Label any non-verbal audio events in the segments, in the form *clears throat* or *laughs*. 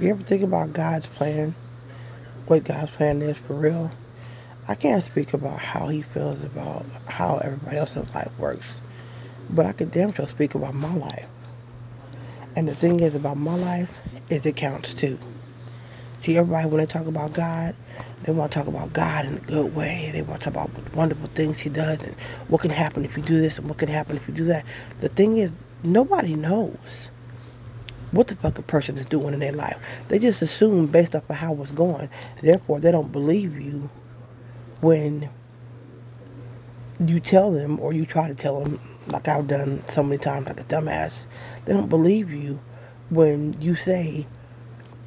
You ever think about God's plan? What God's plan is for real? I can't speak about how he feels about how everybody else's life works, but I could damn sure speak about my life. And the thing is about my life is it counts too. See, everybody when they talk about God, they want to talk about God in a good way. They want to talk about wonderful things He does and what can happen if you do this and what can happen if you do that. The thing is, nobody knows what the fuck a person is doing in their life. They just assume based off of how it's going. Therefore, they don't believe you when you tell them or you try to tell them, like I've done so many times, like a dumbass, they don't believe you when you say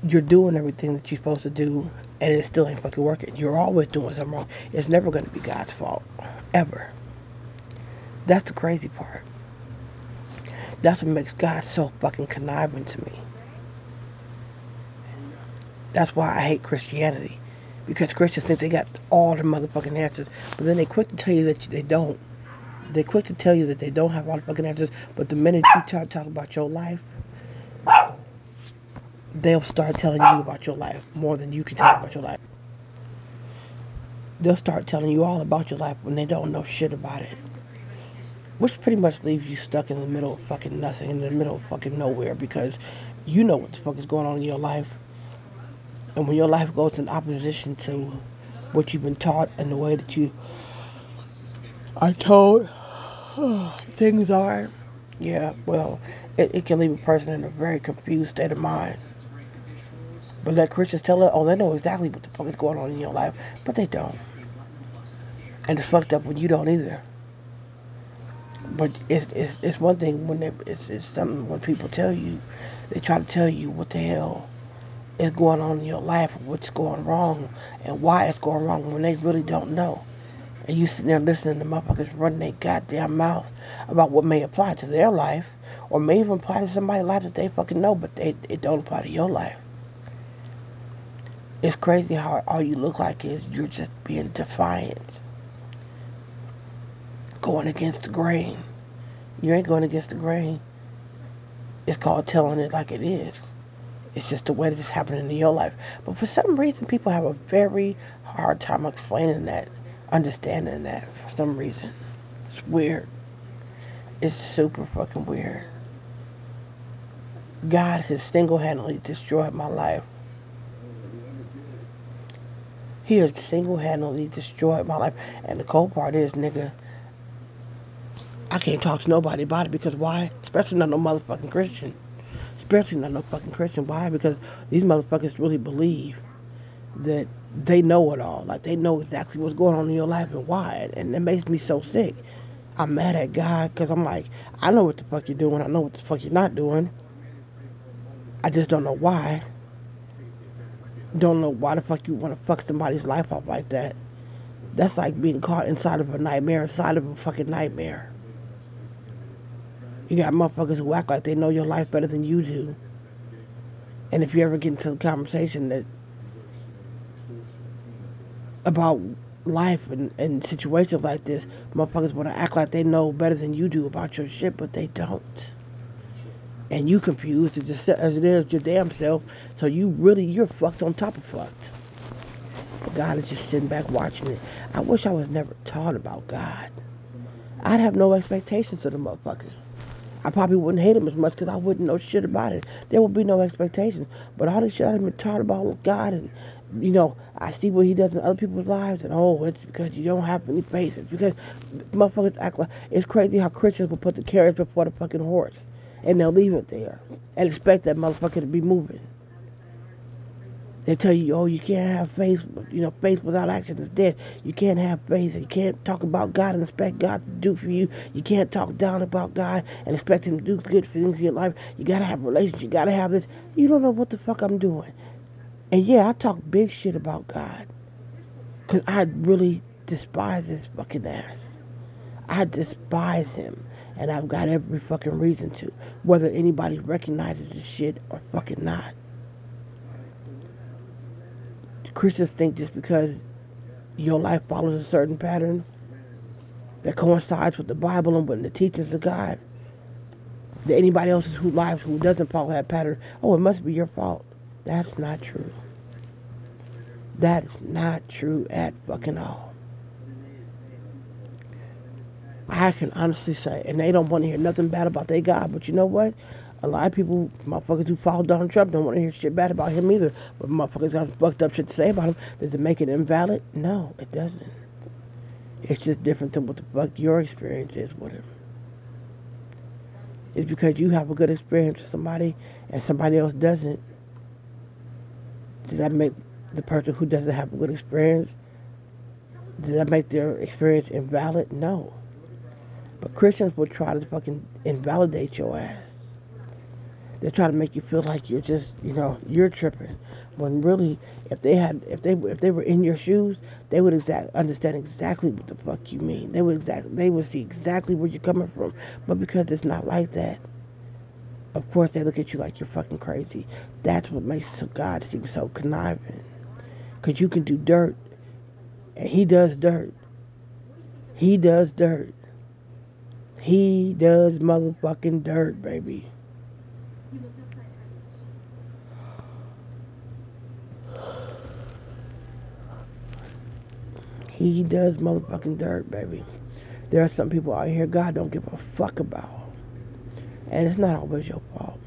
you're doing everything that you're supposed to do and it still ain't fucking working. You're always doing something wrong. It's never going to be God's fault. Ever. That's the crazy part. That's what makes God so fucking conniving to me. That's why I hate Christianity. Because Christians think they got all the motherfucking answers, but then they quick to tell you that they don't. They quick to tell you that they don't have all the fucking answers, but the minute you start talking about your life, they'll start telling you about your life more than you can tell about your life. They'll start telling you all about your life when they don't know shit about it. Which pretty much leaves you stuck in the middle of fucking nothing, in the middle of fucking nowhere, because you know what the fuck is going on in your life. And when your life goes in opposition to what you've been taught and the way that you are told *sighs* things are, yeah, well, it, it can leave a person in a very confused state of mind. But let Christians tell it, oh, they know exactly what the fuck is going on in your life, but they don't. And it's fucked up when you don't either. But it's, it's, it's one thing when they, it's, it's something when people tell you, they try to tell you what the hell is going on in your life, what's going wrong, and why it's going wrong when they really don't know. And you sitting there listening to motherfuckers running their goddamn mouth about what may apply to their life, or may even apply to somebody's life that they fucking know, but they it don't apply to your life. It's crazy how all you look like is you're just being defiant, going against the grain. You ain't going against the grain. It's called telling it like it is. It's just the way that it's happening in your life. But for some reason, people have a very hard time explaining that, understanding that for some reason. It's weird. It's super fucking weird. God has single handedly destroyed my life. He has single handedly destroyed my life. And the cold part is, nigga, I can't talk to nobody about it because why? Especially not no motherfucking Christian especially not no fucking Christian. Why? Because these motherfuckers really believe that they know it all. Like they know exactly what's going on in your life and why. And it makes me so sick. I'm mad at God because I'm like, I know what the fuck you're doing. I know what the fuck you're not doing. I just don't know why. Don't know why the fuck you want to fuck somebody's life up like that. That's like being caught inside of a nightmare, inside of a fucking nightmare. You got motherfuckers who act like they know your life better than you do. And if you ever get into a conversation that about life and, and situations like this, motherfuckers want to act like they know better than you do about your shit, but they don't. And you confused as, as it is your damn self, so you really, you're fucked on top of fucked. But God is just sitting back watching it. I wish I was never taught about God. I'd have no expectations of the motherfucker. I probably wouldn't hate him as much because I wouldn't know shit about it. There would be no expectations. But all the shit I've been taught about God and, you know, I see what he does in other people's lives and, oh, it's because you don't have any faith. It's because motherfuckers act like, it's crazy how Christians will put the carriage before the fucking horse. And they'll leave it there and expect that motherfucker to be moving. They tell you, oh, you can't have faith, you know, faith without action is dead. You can't have faith. You can't talk about God and expect God to do for you. You can't talk down about God and expect Him to do good things in your life. You gotta have relationship. You gotta have this. You don't know what the fuck I'm doing. And yeah, I talk big shit about God. Because I really despise this fucking ass. I despise him. And I've got every fucking reason to. Whether anybody recognizes this shit or fucking not. Christians think just because your life follows a certain pattern that coincides with the Bible and with the teachings of God, that anybody else's who lives who doesn't follow that pattern, oh, it must be your fault. That's not true. That is not true at fucking all. I can honestly say, and they don't want to hear nothing bad about their God, but you know what? A lot of people, motherfuckers who follow Donald Trump, don't want to hear shit bad about him either. But motherfuckers got fucked up shit to say about him. Does it make it invalid? No, it doesn't. It's just different than what the fuck your experience is with him. It's because you have a good experience with somebody and somebody else doesn't. Does that make the person who doesn't have a good experience, does that make their experience invalid? No. But Christians will try to fucking invalidate your ass. They try to make you feel like you're just, you know, you're tripping. When really, if they had, if they, if they were in your shoes, they would exact understand exactly what the fuck you mean. They would exact, they would see exactly where you're coming from. But because it's not like that, of course they look at you like you're fucking crazy. That's what makes God seem so conniving. Cause you can do dirt, and He does dirt. He does dirt. He does motherfucking dirt, baby. He does motherfucking dirt, baby. There are some people out here God don't give a fuck about. And it's not always your fault.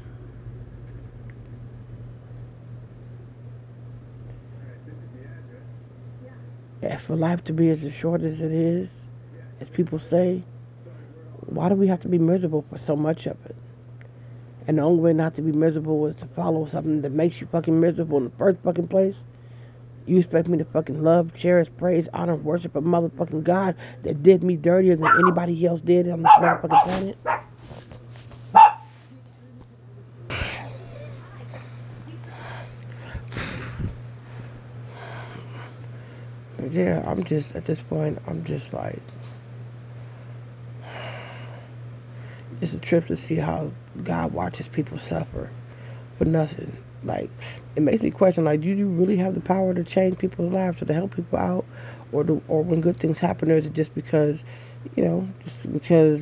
And for life to be as short as it is, as people say, why do we have to be miserable for so much of it? And the only way not to be miserable is to follow something that makes you fucking miserable in the first fucking place? You expect me to fucking love, cherish, praise, honor, worship a motherfucking God that did me dirtier than anybody else did on this motherfucking planet? But yeah, I'm just, at this point, I'm just like, it's a trip to see how God watches people suffer for nothing. Like, it makes me question, like, do you really have the power to change people's lives or to help people out? Or, do, or when good things happen, or is it just because, you know, just because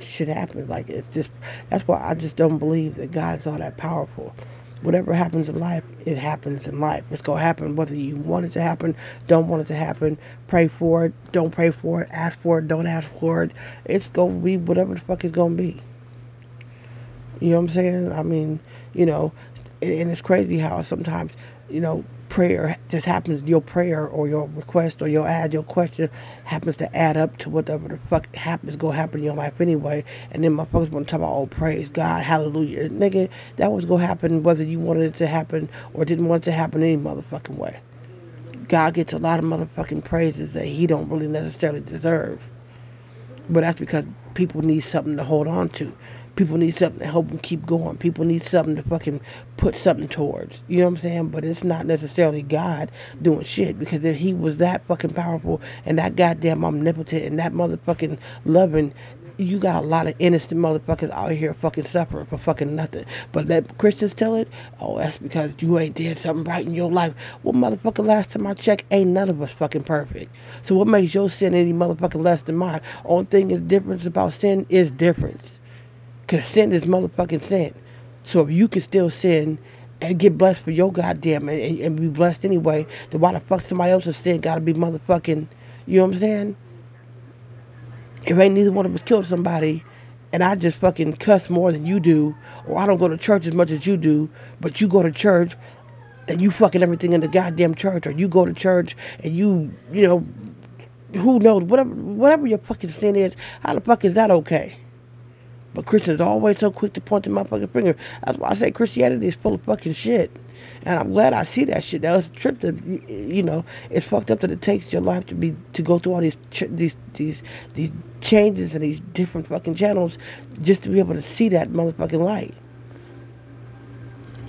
shit happens? Like, it's just, that's why I just don't believe that God is all that powerful whatever happens in life, it happens in life. It's going to happen whether you want it to happen, don't want it to happen, pray for it, don't pray for it, ask for it, don't ask for it. It's going to be whatever the fuck it's going to be. You know what I'm saying? I mean, you know, and it's crazy how sometimes, you know, prayer just happens, your prayer or your request or your ad, your question happens to add up to whatever the fuck happens, go happen in your life anyway. And then my folks want to talk about, oh, praise God, hallelujah. Nigga, that was to happen whether you wanted it to happen or didn't want it to happen any motherfucking way. God gets a lot of motherfucking praises that he don't really necessarily deserve. But that's because people need something to hold on to. People need something to help them keep going. People need something to fucking put something towards. You know what I'm saying? But it's not necessarily God doing shit because if he was that fucking powerful and that goddamn omnipotent and that motherfucking loving, you got a lot of innocent motherfuckers out here fucking suffering for fucking nothing. But let Christians tell it, oh, that's because you ain't did something right in your life. Well, motherfucker, last time I checked, ain't none of us fucking perfect. So what makes your sin any motherfucking less than mine? Only thing is difference about sin is difference. Sin is motherfucking sin. So if you can still sin and get blessed for your goddamn and, and, and be blessed anyway, then why the fuck somebody else's sin gotta be motherfucking, you know what I'm saying? If ain't neither one of us killed somebody, and I just fucking cuss more than you do, or I don't go to church as much as you do, but you go to church and you fucking everything in the goddamn church, or you go to church and you, you know, who knows, whatever, whatever your fucking sin is, how the fuck is that okay? But Christians are always so quick to point the motherfucking finger. That's why I say Christianity is full of fucking shit. And I'm glad I see that shit. That was a trip to, you know, it's fucked up that it takes your life to be to go through all these these these these changes and these different fucking channels just to be able to see that motherfucking light.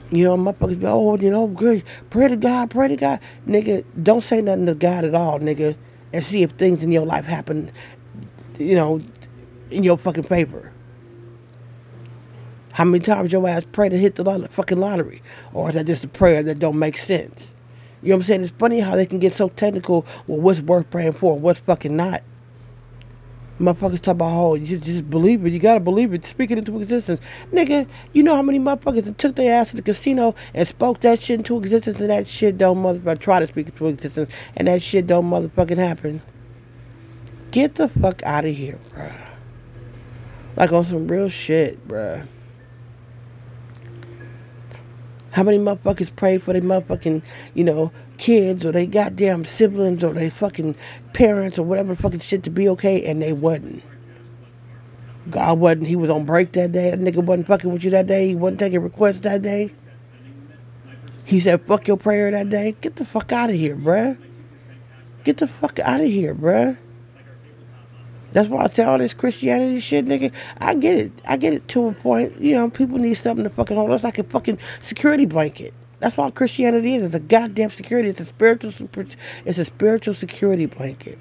You know, motherfuckers be, oh, you know, great, pray to God, pray to God. Nigga, don't say nothing to God at all, nigga, and see if things in your life happen, you know, in your fucking favor. How many times your ass pray to hit the lot- fucking lottery? Or is that just a prayer that don't make sense? You know what I'm saying? It's funny how they can get so technical with what's worth praying for what's fucking not. Motherfuckers talk about, oh, you just believe it. You gotta believe it. Speak it into existence. Nigga, you know how many motherfuckers took their ass to the casino and spoke that shit into existence and that shit don't motherfucker try to speak it into existence and that shit don't motherfucking happen. Get the fuck out of here, bruh. Like on some real shit, bruh. How many motherfuckers prayed for their motherfucking, you know, kids or they goddamn siblings or they fucking parents or whatever fucking shit to be okay and they wasn't. God wasn't, he was on break that day. That nigga wasn't fucking with you that day. He wasn't taking requests that day. He said, fuck your prayer that day. Get the fuck out of here, bruh. Get the fuck out of here, bruh. That's why I say all this Christianity shit, nigga. I get it. I get it to a point. You know, people need something to fucking hold us like a fucking security blanket. That's why Christianity is. It's a goddamn security. It's a spiritual. It's a spiritual security blanket.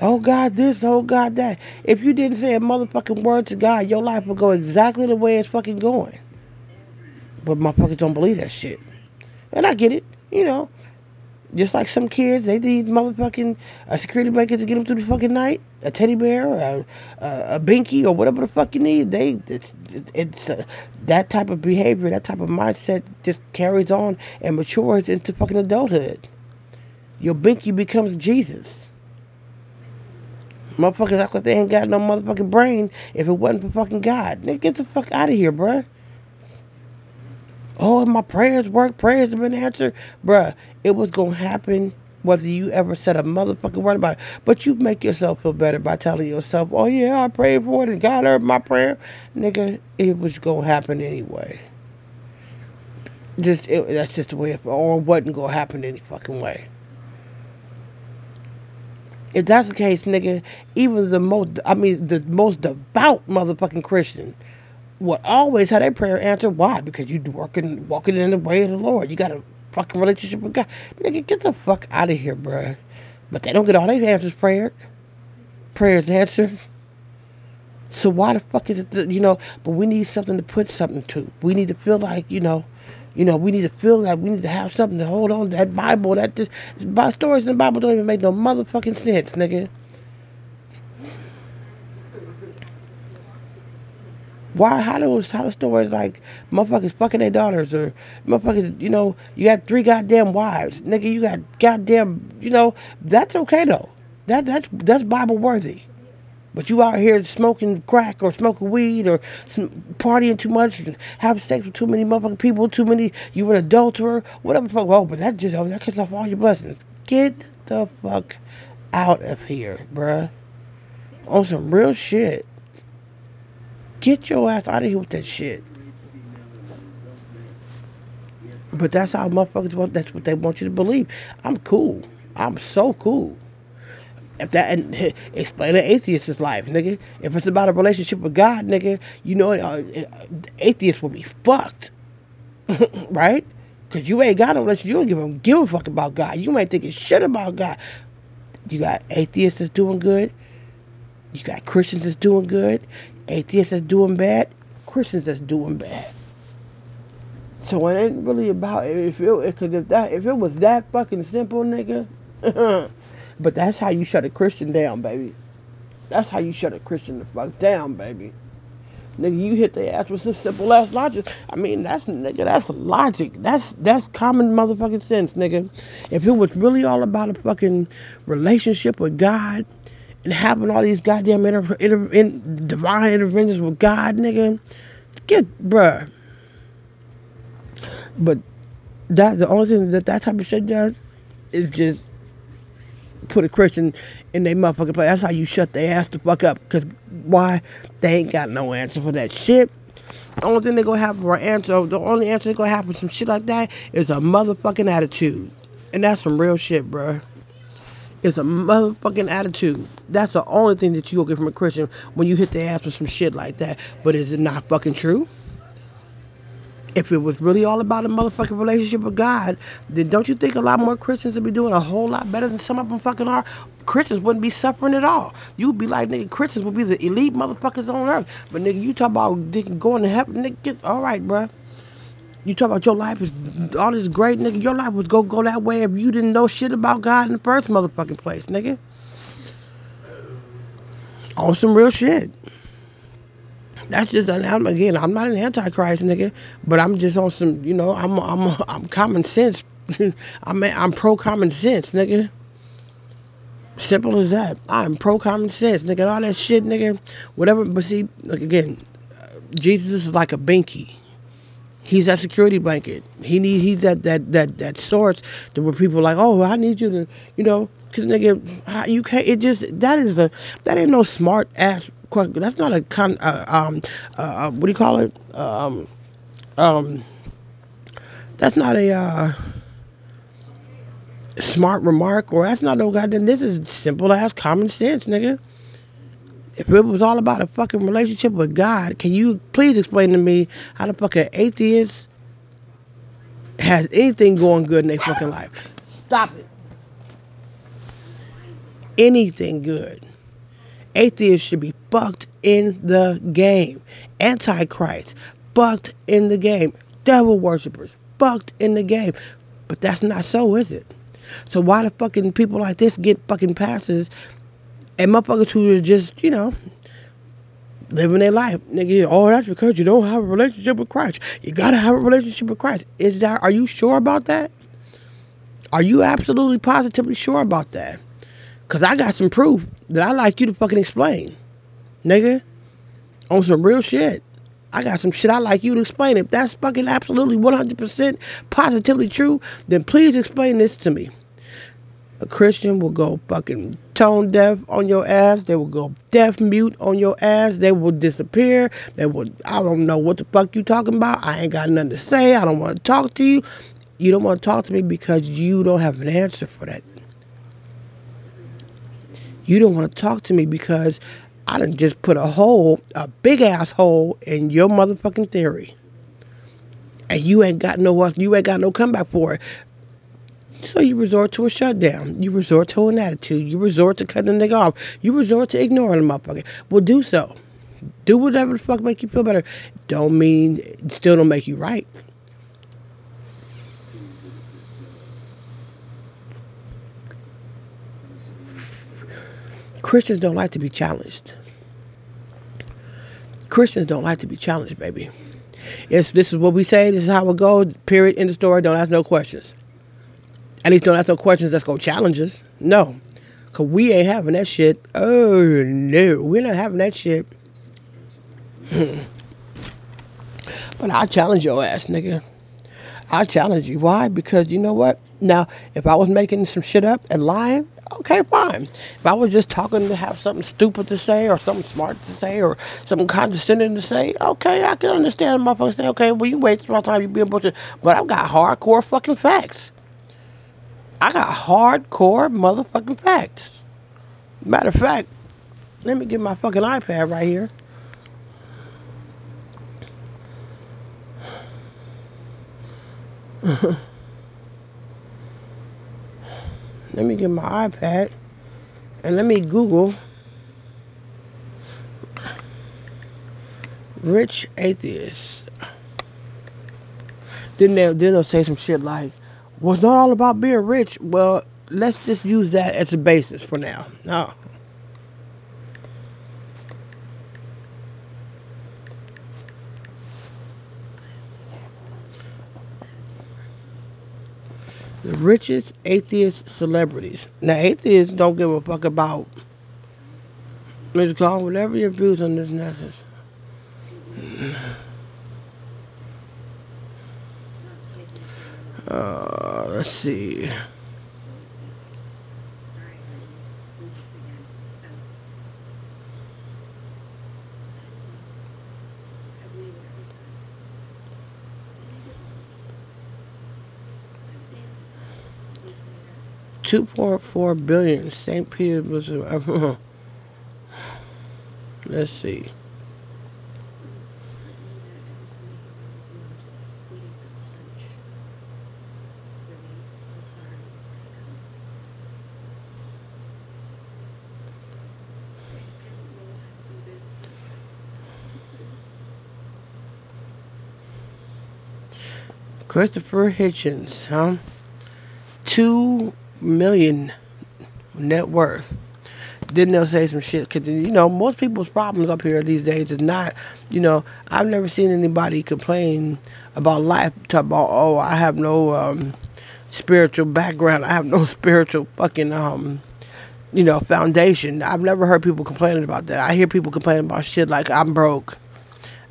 Oh God, this. Oh God, that. If you didn't say a motherfucking word to God, your life would go exactly the way it's fucking going. But motherfuckers don't believe that shit, and I get it. You know, just like some kids, they need motherfucking a security blanket to get them through the fucking night, a teddy bear, a, a, a binky, or whatever the fuck you need. They it's it's uh, that type of behavior, that type of mindset just carries on and matures into fucking adulthood. Your binky becomes Jesus. Motherfuckers act like they ain't got no motherfucking brain if it wasn't for fucking God. Nigga, get the fuck out of here, bruh. Oh, my prayers work. Prayers have been answered. Bruh, it was going to happen whether you ever said a motherfucking word about it. But you make yourself feel better by telling yourself, oh, yeah, I prayed for it and God heard my prayer. Nigga, it was going to happen anyway. Just it, That's just the way it, or it wasn't going to happen any fucking way. If that's the case, nigga, even the most, I mean, the most devout motherfucking Christian would always have their prayer answered. Why? Because you working, walking in the way of the Lord. You got a fucking relationship with God. Nigga, get the fuck out of here, bruh. But they don't get all their answers prayed. Prayers answered. So why the fuck is it, you know, but we need something to put something to. We need to feel like, you know, you know, we need to feel like we need to have something to hold on to that Bible. That just, stories in the Bible don't even make no motherfucking sense, nigga. Why? How the stories like motherfuckers fucking their daughters or motherfuckers? You know, you got three goddamn wives, nigga. You got goddamn. You know, that's okay though. That that's that's Bible worthy. But you out here smoking crack or smoking weed or partying too much having sex with too many motherfucking people, too many, you an adulterer, whatever the fuck. Oh, but that just, oh, that cuts off all your blessings. Get the fuck out of here, bruh. On some real shit. Get your ass out of here with that shit. But that's how motherfuckers want. That's what they want you to believe. I'm cool. I'm so cool. If that and *laughs* explain an atheist's life, nigga. If it's about a relationship with God, nigga, you know, uh, uh atheists will be fucked, *laughs* right? Cause you ain't got no relationship. You don't give a give a fuck about God. You ain't thinking shit about God. You got atheists that's doing good. You got Christians that's doing good atheists that's doing bad, Christians that's doing bad. So it ain't really about if it, could if that if it was that fucking simple, nigga. *laughs* but that's how you shut a Christian down, baby. That's how you shut a Christian the fuck down, baby. Nigga, you hit the ass with some simple ass logic. I mean, that's nigga, that's logic. That's that's common motherfucking sense, nigga. If it was really all about a fucking relationship with God and having all these goddamn inter, inter, in, divine interventions with God, nigga. Get, bruh. But that the only thing that that type of shit does is just put a Christian in their motherfucking place. That's how you shut their ass the fuck up. Cause why? They ain't got no answer for that shit. The only thing they gonna have for an answer, the only answer they gonna have for some shit like that is a motherfucking attitude. And that's some real shit, bruh. It's a motherfucking attitude. That's the only thing that you will get from a Christian when you hit the ass with some shit like that. But is it not fucking true? If it was really all about a motherfucking relationship with God, then don't you think a lot more Christians would be doing a whole lot better than some of them fucking are? Christians wouldn't be suffering at all. You'd be like, nigga, Christians would be the elite motherfuckers on earth. But nigga, you talk about going to heaven, nigga, get, all right, bruh. You talk about your life is all this great, nigga. Your life was go go that way if you didn't know shit about God in the first motherfucking place, nigga. On some real shit. That's just I'm, again. I'm not an antichrist, nigga, but I'm just on some. You know, I'm I'm I'm common sense. *laughs* I'm I'm pro common sense, nigga. Simple as that. I'm pro common sense, nigga. All that shit, nigga. Whatever. But see, like again, Jesus is like a binky. He's that security blanket. He need he's that that that that source to where people are like, oh, I need you to, you know, cause nigga, you can't. It just that is a that ain't no smart ass. question. That's not a con. Uh, um, uh, what do you call it? Um, um, that's not a uh, smart remark, or that's not no goddamn. This is simple ass common sense, nigga if it was all about a fucking relationship with God, can you please explain to me how the fucking atheist has anything going good in their fucking life? Stop it. Anything good. Atheists should be fucked in the game. Antichrist, fucked in the game. Devil worshippers, fucked in the game. But that's not so, is it? So why the fucking people like this get fucking passes and motherfuckers who are just, you know, living their life. Nigga, oh, that's because you don't have a relationship with Christ. You gotta have a relationship with Christ. Is that are you sure about that? Are you absolutely positively sure about that? Cause I got some proof that I like you to fucking explain. Nigga. On some real shit. I got some shit I like you to explain. If that's fucking absolutely 100% positively true, then please explain this to me. A Christian will go fucking tone deaf on your ass. They will go deaf mute on your ass. They will disappear. They will, I don't know what the fuck you talking about. I ain't got nothing to say. I don't want to talk to you. You don't want to talk to me because you don't have an answer for that. You don't want to talk to me because I done just put a hole, a big ass hole in your motherfucking theory. And you ain't got no you ain't got no comeback for it. So you resort to a shutdown. You resort to an attitude. You resort to cutting the nigga off. You resort to ignoring the motherfucker. Well, do so. Do whatever the fuck make you feel better. Don't mean, still don't make you right. Christians don't like to be challenged. Christians don't like to be challenged, baby. It's, this is what we say. This is how it goes. Period. In the story. Don't ask no questions. At least don't ask no questions that's gonna challenge us. No. Cause we ain't having that shit. Oh no. We're not having that shit. *clears throat* but I challenge your ass, nigga. I challenge you. Why? Because you know what? Now, if I was making some shit up and lying, okay, fine. If I was just talking to have something stupid to say or something smart to say or something condescending to say, okay, I can understand motherfuckers say, okay, well, you waste my time, you be a bunch of, but I've got hardcore fucking facts. I got hardcore motherfucking facts. Matter of fact, let me get my fucking iPad right here. *laughs* let me get my iPad and let me Google rich atheist. Then they'll, then they'll say some shit like well, it's not all about being rich. Well, let's just use that as a basis for now. No. The richest atheist celebrities. Now, atheists don't give a fuck about. Let's call whatever your views on this message. Uh, let's see. Two point four billion. St. Peter was. Let's see. 'Christopher Hitchens, huh? Two million net worth. then they'll say some shit because you know most people's problems up here these days is not you know I've never seen anybody complain about life talk about oh I have no um, spiritual background I have no *laughs* spiritual fucking um you know foundation I've never heard people complaining about that I hear people complaining about shit like I'm broke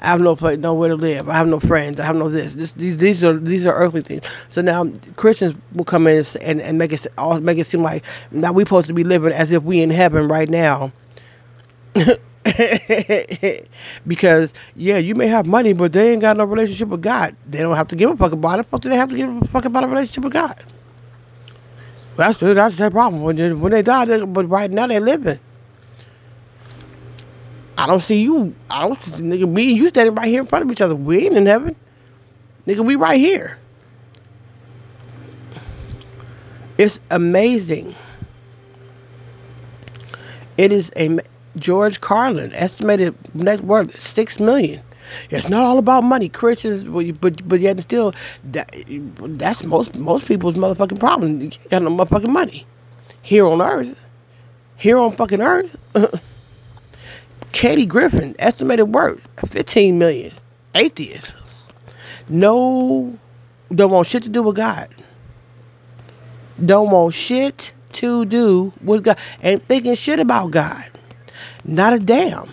I have no place, nowhere to live. I have no friends. I have no this. this these, these are these are earthly things. So now Christians will come in and, and make it all make it seem like now we're supposed to be living as if we in heaven right now. *laughs* because yeah, you may have money, but they ain't got no relationship with God. They don't have to give a fuck about it. Fuck do they have to give a fuck about a relationship with God? That's that's their problem. When they, when they die, they, but right now they're living. I don't see you. I don't, nigga. Me and you standing right here in front of each other. We ain't in heaven, nigga. We right here. It's amazing. It is a George Carlin estimated net worth six million. It's not all about money, Christians, but but yet still, that, that's most most people's motherfucking problem. You got no motherfucking money here on Earth, here on fucking Earth. *laughs* Kathy Griffin, estimated worth 15 million. Atheist. No, don't want shit to do with God. Don't want shit to do with God. Ain't thinking shit about God. Not a damn.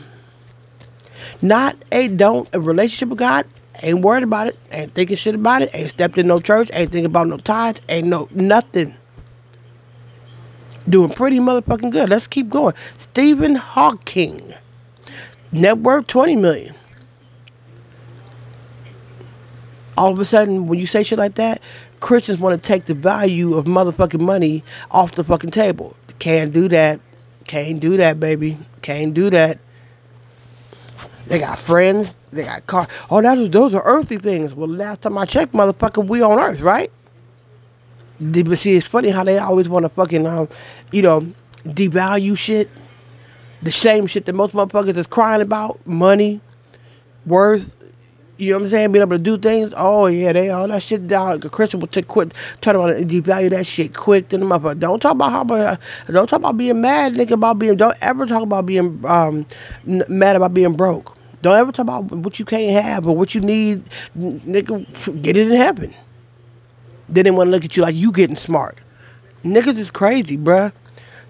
Not a don't a relationship with God. Ain't worried about it. Ain't thinking shit about it. Ain't stepped in no church. Ain't thinking about no tithes. Ain't no nothing. Doing pretty motherfucking good. Let's keep going. Stephen Hawking net worth 20 million. All of a sudden, when you say shit like that, Christians want to take the value of motherfucking money off the fucking table. Can't do that. Can't do that, baby. Can't do that. They got friends. They got cars. Oh, that those are earthly things. Well, last time I checked, motherfucker, we on Earth, right? But see, it's funny how they always want to fucking, um, you know, devalue shit the same shit that most motherfuckers is crying about money, worth, you know what I'm saying? Being able to do things. Oh yeah, they all that shit down. Christian will take quit, turn around and devalue that shit quick. Then the motherfucker. Don't talk about how. About don't talk about being mad. Think about being. Don't ever talk about being um, mad about being broke. Don't ever talk about what you can't have or what you need. Nigga, get it in heaven. They want to look at you like you getting smart. Niggas is crazy, bruh.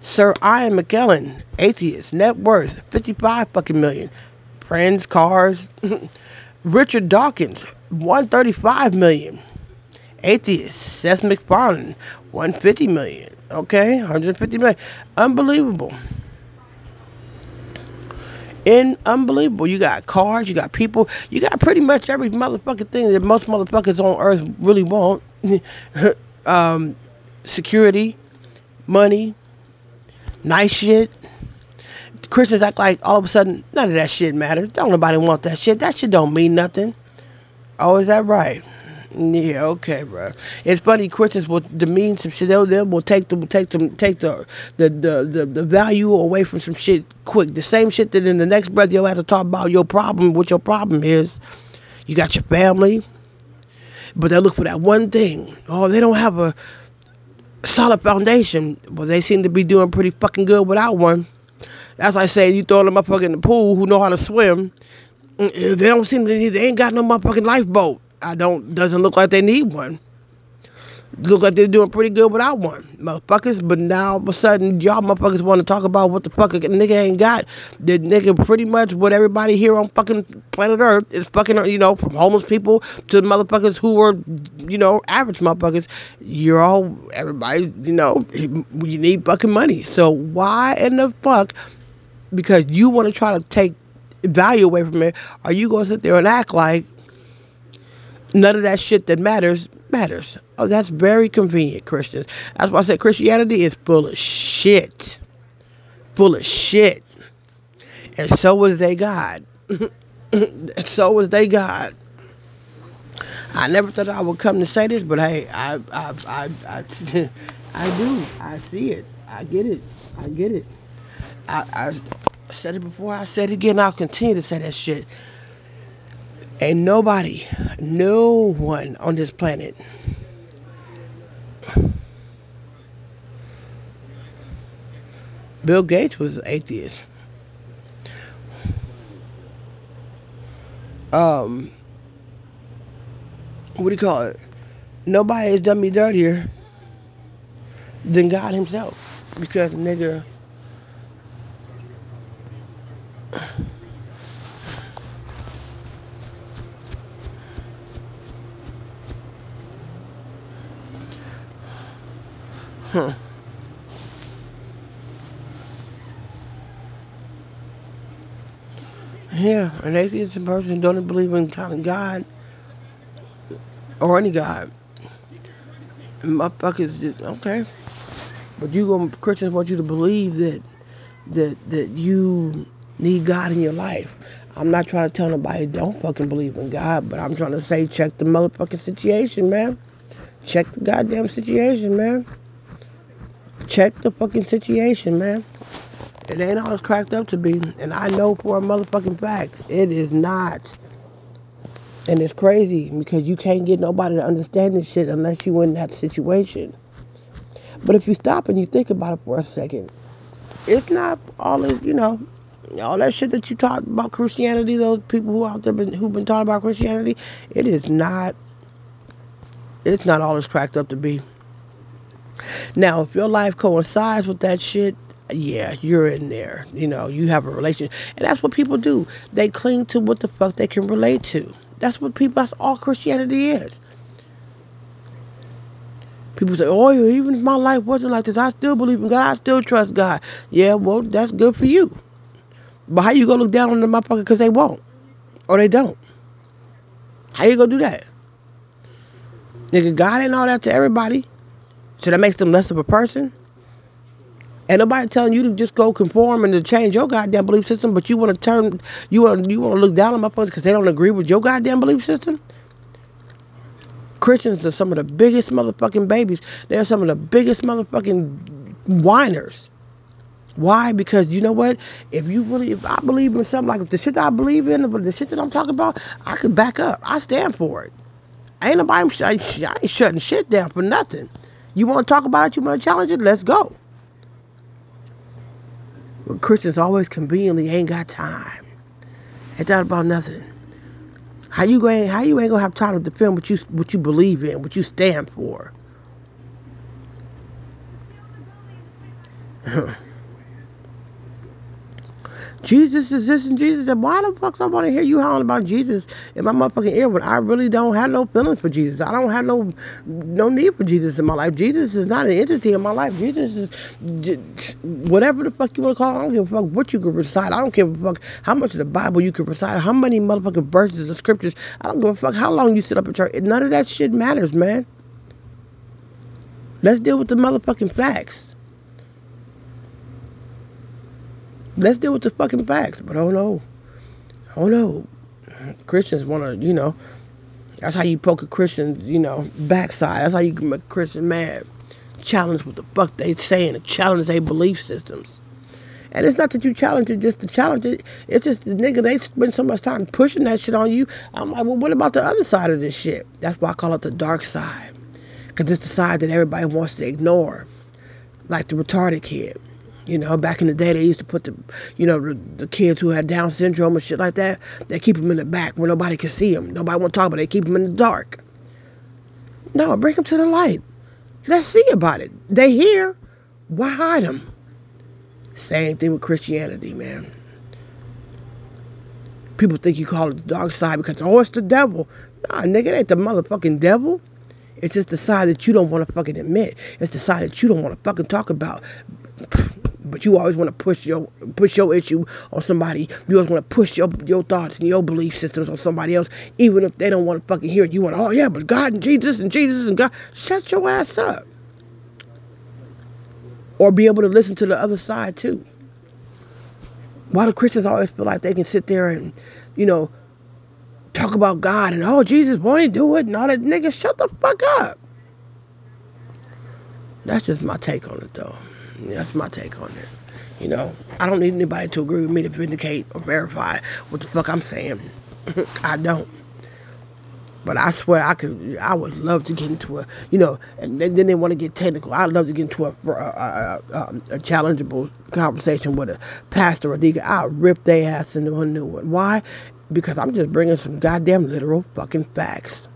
Sir Ian McKellen, atheist, net worth 55 fucking million. Friends, cars. *laughs* Richard Dawkins, 135 million. Atheist, Seth MacFarlane, 150 million. Okay, 150 million. Unbelievable. In unbelievable. You got cars, you got people, you got pretty much every motherfucking thing that most motherfuckers on earth really want. *laughs* um, security, money, nice shit. Christians act like all of a sudden none of that shit matters. Don't nobody want that shit. That shit don't mean nothing. Oh, is that right? Yeah, okay, bro. It's funny. Christians will demean some shit. They'll, they will take the will take them take the the, the the the value away from some shit quick. The same shit that in the next breath you'll have to talk about your problem. What your problem is? You got your family, but they look for that one thing. Oh, they don't have a solid foundation, but they seem to be doing pretty fucking good without one. That's I say, you throw them motherfucker in the pool who know how to swim. Mm, they don't seem to. Need they ain't got no motherfucking lifeboat. I don't. Doesn't look like they need one look like they're doing pretty good without one, motherfuckers. But now all of a sudden, y'all motherfuckers want to talk about what the fuck a nigga ain't got. The nigga pretty much what everybody here on fucking planet Earth is fucking, you know, from homeless people to motherfuckers who are, you know, average motherfuckers. You're all, everybody, you know, you need fucking money. So why in the fuck, because you want to try to take value away from it, are you going to sit there and act like none of that shit that matters matters. Oh, that's very convenient, Christians. That's why I said Christianity is full of shit. Full of shit. And so is they God. *laughs* so is they God. I never thought I would come to say this, but hey, I, I, I, I, *laughs* I do. I see it. I get it. I get it. I, I said it before. I said it again. I'll continue to say that shit. Ain't nobody, no one on this planet Bill Gates was an atheist. Um, what do you call it? Nobody has done me dirtier than God Himself, because nigga. Huh. Yeah, an atheist person don't believe in kind of God or any God. Motherfuckers, just, okay. But you gonna Christians want you to believe that that that you need God in your life. I'm not trying to tell nobody don't fucking believe in God, but I'm trying to say check the motherfucking situation, man. Check the goddamn situation, man. Check the fucking situation, man. It ain't all it's cracked up to be. And I know for a motherfucking fact, it is not. And it's crazy because you can't get nobody to understand this shit unless you in that situation. But if you stop and you think about it for a second, it's not all this, you know, all that shit that you talk about Christianity, those people who out there been, who've been talking about Christianity, it is not, it's not all it's cracked up to be. Now, if your life coincides with that shit, yeah, you're in there. You know, you have a relation. And that's what people do. They cling to what the fuck they can relate to. That's what people, that's all Christianity is. People say, oh, even if my life wasn't like this, I still believe in God. I still trust God. Yeah, well, that's good for you. But how you gonna look down on the motherfucker because they won't? Or they don't? How you gonna do that? Nigga, God ain't all that to everybody. So that makes them less of a person? And nobody telling you to just go conform and to change your goddamn belief system, but you want to turn, you want you want to look down on motherfuckers because they don't agree with your goddamn belief system. Christians are some of the biggest motherfucking babies. They're some of the biggest motherfucking whiners. Why? Because you know what? If you really, if I believe in something like the shit that I believe in, the shit that I'm talking about, I could back up. I stand for it. Ain't nobody, I ain't shutting shit down for nothing. You want to talk about it? You want to challenge it? Let's go. But Christians always conveniently ain't got time. Ain't that about nothing. How you going? How you ain't gonna have time to defend what you what you believe in, what you stand for? *laughs* Jesus is this and Jesus And Why the fuck I want to hear you hollering about Jesus in my motherfucking ear when I really don't have no feelings for Jesus? I don't have no no need for Jesus in my life. Jesus is not an entity in my life. Jesus is whatever the fuck you want to call it. I don't give a fuck what you can recite. I don't give a fuck how much of the Bible you can recite, how many motherfucking verses of scriptures. I don't give a fuck how long you sit up in church. None of that shit matters, man. Let's deal with the motherfucking facts. Let's deal with the fucking facts. But oh no, oh no, Christians want to, you know, that's how you poke a Christian, you know, backside. That's how you make a Christian mad. Challenge what the fuck they saying, and challenge their belief systems. And it's not that you challenge it just to challenge it. It's just the nigga, they spend so much time pushing that shit on you. I'm like, well, what about the other side of this shit? That's why I call it the dark side. Because it's the side that everybody wants to ignore. Like the retarded kid. You know, back in the day, they used to put the, you know, the, the, kids who had Down syndrome and shit like that. They keep them in the back where nobody can see them. Nobody want to talk about. it. They keep them in the dark. No, bring them to the light. Let's see about it. They here. Why hide them? Same thing with Christianity, man. People think you call it the dark side because oh, it's the devil. Nah, nigga, it ain't the motherfucking devil. It's just the side that you don't want to fucking admit. It's the side that you don't want to fucking talk about but you always want to push your push your issue on somebody. You always want to push your your thoughts and your belief systems on somebody else, even if they don't want to fucking hear it. You want, oh yeah, but God and Jesus and Jesus and God. Shut your ass up. Or be able to listen to the other side too. Why do Christians always feel like they can sit there and, you know, talk about God and oh Jesus won't he do it and all that nigga shut the fuck up. That's just my take on it though. That's my take on it. You know, I don't need anybody to agree with me to vindicate or verify what the fuck I'm saying. *laughs* I don't. But I swear I could, I would love to get into a, you know, and then, they want to get technical. I'd love to get into a, a, a, a, um, a challengeable conversation with a pastor or deacon. I'll rip their ass into a new one. Why? Because I'm just bringing some goddamn literal fucking facts.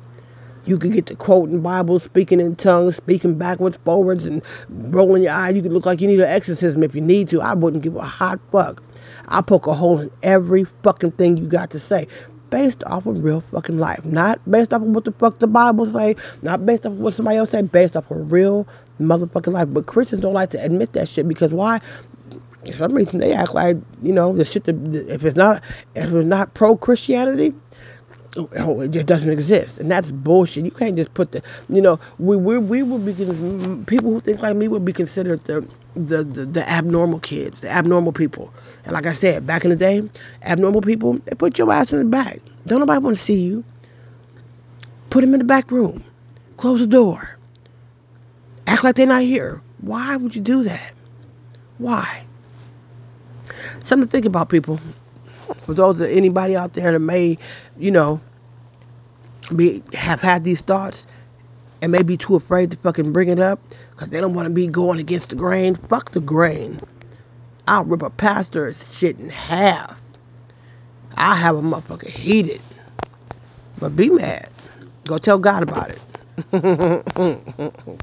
You could get to quoting Bible, speaking in tongues, speaking backwards, forwards, and rolling your eyes. You could look like you need an exorcism if you need to. I wouldn't give a hot fuck. I poke a hole in every fucking thing you got to say based off of real fucking life. Not based off of what the fuck the Bible say, not based off of what somebody else say, based off of real motherfucking life. But Christians don't like to admit that shit because why? For some reason they act like, you know, the shit that if it's not if it's not pro Christianity, oh, it just doesn't exist, and that's bullshit. You can't just put the, you know, we we we would be people who think like me would be considered the the the, the abnormal kids, the abnormal people. And like I said, back in the day, abnormal people they put your ass in the back. Don't nobody want to see you. Put them in the back room, close the door, act like they're not here. Why would you do that? Why? Something to think about, people for those that anybody out there that may, you know, be have had these thoughts and may be too afraid to fucking bring it up because they don't want to be going against the grain. Fuck the grain. I'll rip a pastor's shit in half. I'll have a motherfucker heated. But be mad. Go tell God about it. *laughs*